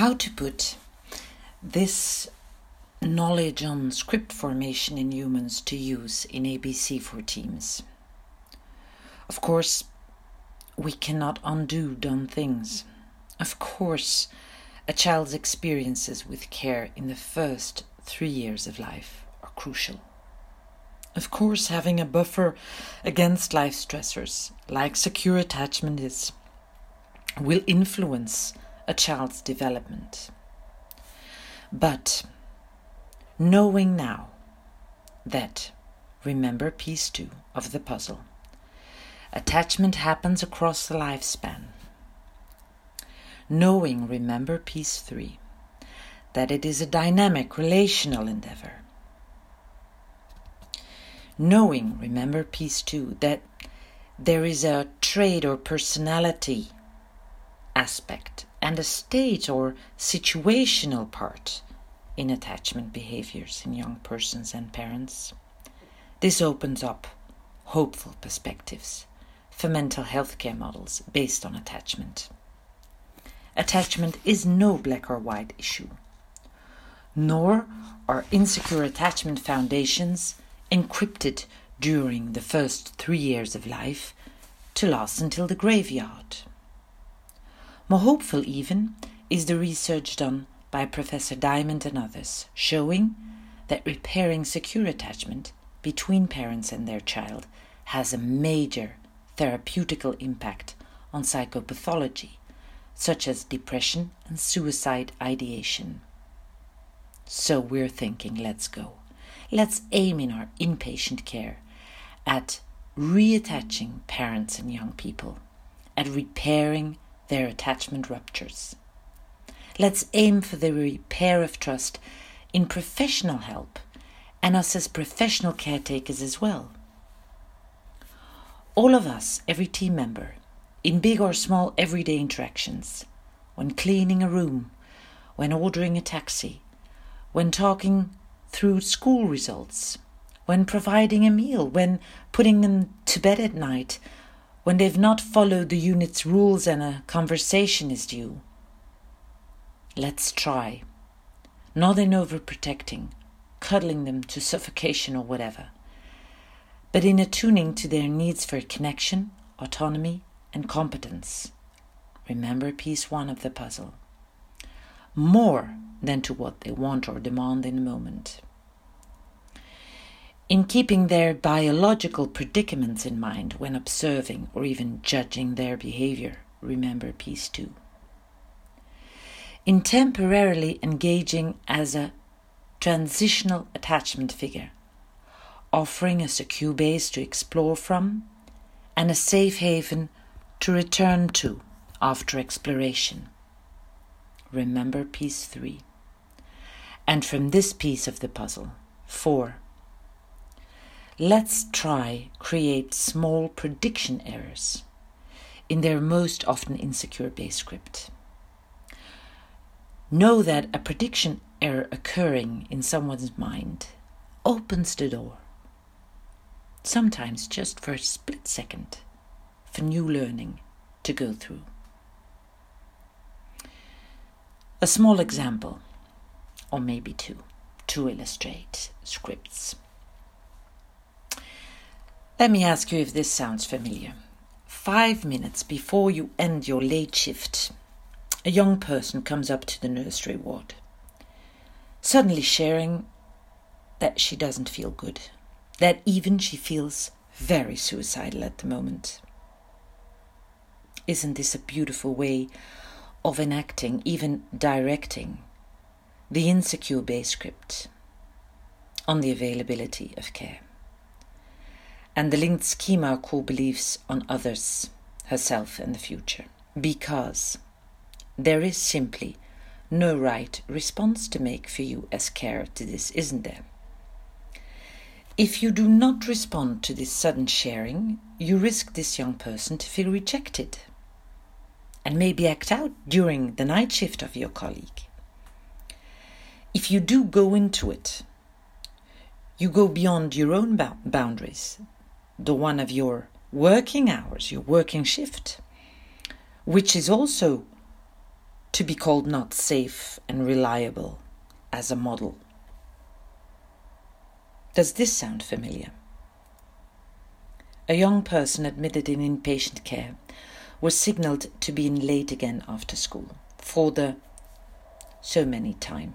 how to put this knowledge on script formation in humans to use in ABC for teams. Of course, we cannot undo done things. Of course, a child's experiences with care in the first three years of life are crucial. Of course, having a buffer against life stressors, like secure attachment is, will influence a child's development. But knowing now that, remember piece two of the puzzle, attachment happens across the lifespan. Knowing, remember piece three, that it is a dynamic relational endeavor. Knowing, remember piece two, that there is a trait or personality aspect and a state or situational part in attachment behaviors in young persons and parents. This opens up hopeful perspectives for mental health care models based on attachment. Attachment is no black or white issue, nor are insecure attachment foundations encrypted during the first three years of life to last until the graveyard. More hopeful, even, is the research done by Professor Diamond and others, showing that repairing secure attachment between parents and their child has a major therapeutical impact on psychopathology, such as depression and suicide ideation. So we're thinking, let's go. Let's aim in our inpatient care at reattaching parents and young people, at repairing their attachment ruptures. Let's aim for the repair of trust in professional help and us as professional caretakers as well. All of us, every team member, in big or small everyday interactions, when cleaning a room, when ordering a taxi, when talking through school results, when providing a meal, when putting them to bed at night, when they've not followed the unit's rules and a conversation is due, Let's try. Not in overprotecting, cuddling them to suffocation or whatever, but in attuning to their needs for connection, autonomy, and competence. Remember piece one of the puzzle. More than to what they want or demand in the moment. In keeping their biological predicaments in mind when observing or even judging their behavior, remember piece two in temporarily engaging as a transitional attachment figure, offering a secure base to explore from and a safe haven to return to after exploration. Remember piece three. And from this piece of the puzzle, four. Let's try create small prediction errors in their most often insecure base script. Know that a prediction error occurring in someone's mind opens the door, sometimes just for a split second, for new learning to go through. A small example, or maybe two, to illustrate scripts. Let me ask you if this sounds familiar. Five minutes before you end your late shift, a young person comes up to the nursery ward, suddenly sharing that she doesn't feel good, that even she feels very suicidal at the moment. Isn't this a beautiful way of enacting, even directing, the insecure base script on the availability of care? And the linked schema core beliefs on others, herself, and the future. Because there is simply no right response to make for you as carer to this, isn't there? If you do not respond to this sudden sharing, you risk this young person to feel rejected and maybe act out during the night shift of your colleague. If you do go into it, you go beyond your own boundaries, the one of your working hours, your working shift, which is also to be called not safe and reliable as a model. Does this sound familiar? A young person admitted in inpatient care was signaled to be in late again after school for the so many time.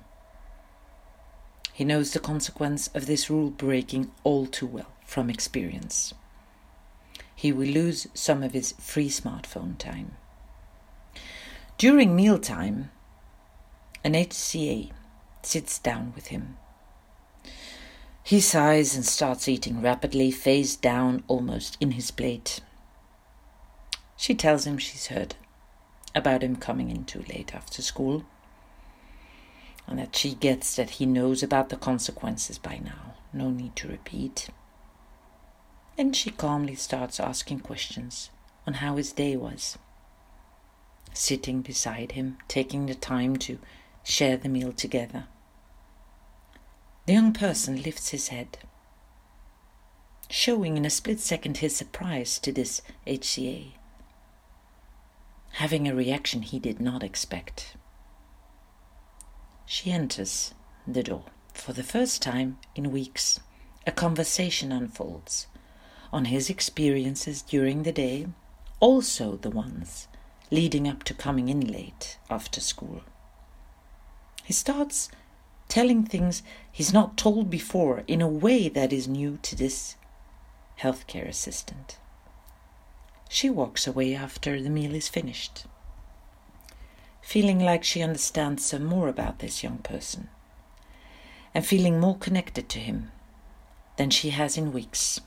He knows the consequence of this rule breaking all too well from experience. He will lose some of his free smartphone time. During mealtime, an HCA sits down with him. He sighs and starts eating rapidly, face down almost in his plate. She tells him she's heard about him coming in too late after school and that she gets that he knows about the consequences by now. No need to repeat. Then she calmly starts asking questions on how his day was. Sitting beside him, taking the time to share the meal together. The young person lifts his head, showing in a split second his surprise to this HCA, having a reaction he did not expect. She enters the door. For the first time in weeks, a conversation unfolds on his experiences during the day, also the ones leading up to coming in late after school. He starts telling things he's not told before in a way that is new to this healthcare assistant. She walks away after the meal is finished feeling like she understands some more about this young person and feeling more connected to him than she has in weeks.